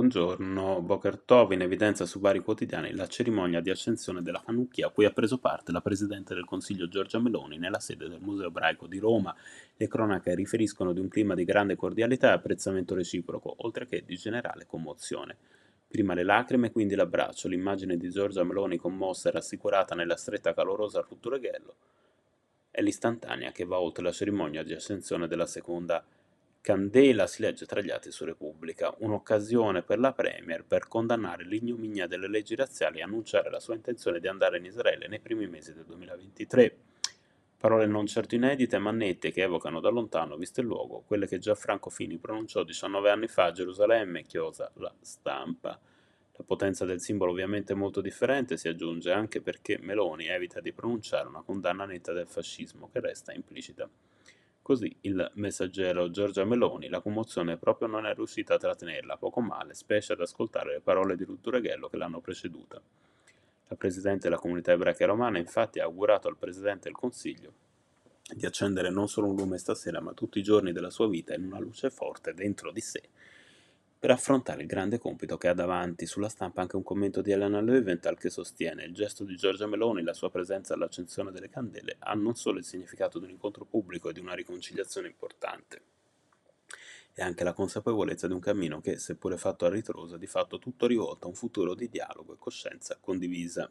Buongiorno, Boker Tov in evidenza su vari quotidiani la cerimonia di ascensione della Hanukkah a cui ha preso parte la Presidente del Consiglio Giorgia Meloni nella sede del Museo Ebraico di Roma. Le cronache riferiscono di un clima di grande cordialità e apprezzamento reciproco, oltre che di generale commozione. Prima le lacrime, quindi l'abbraccio, l'immagine di Giorgia Meloni commossa e rassicurata nella stretta calorosa al Ruttureghello è l'istantanea che va oltre la cerimonia di ascensione della seconda Candela si legge tra gli atti su Repubblica, un'occasione per la Premier per condannare l'ignominia delle leggi razziali e annunciare la sua intenzione di andare in Israele nei primi mesi del 2023. Parole non certo inedite ma nette che evocano da lontano, visto il luogo, quelle che già Franco Fini pronunciò 19 anni fa a Gerusalemme, chiosa la stampa. La potenza del simbolo ovviamente è molto differente, si aggiunge anche perché Meloni evita di pronunciare una condanna netta del fascismo che resta implicita. Così il messaggero Giorgia Meloni la commozione proprio non è riuscita a trattenerla, poco male, specie ad ascoltare le parole di Ruttureghello che l'hanno preceduta. La Presidente della Comunità Ebraica Romana infatti ha augurato al Presidente del Consiglio di accendere non solo un lume stasera, ma tutti i giorni della sua vita in una luce forte dentro di sé, per affrontare il grande compito che ha davanti. Sulla stampa anche un commento di Elena Löwenthal che sostiene il gesto di Giorgia Meloni, la sua presenza all'accensione delle candele, ha non solo il significato di un incontro pubblico e di una riconciliazione importante, e anche la consapevolezza di un cammino che, seppure fatto a ritroso, è di fatto tutto rivolto a un futuro di dialogo e coscienza condivisa.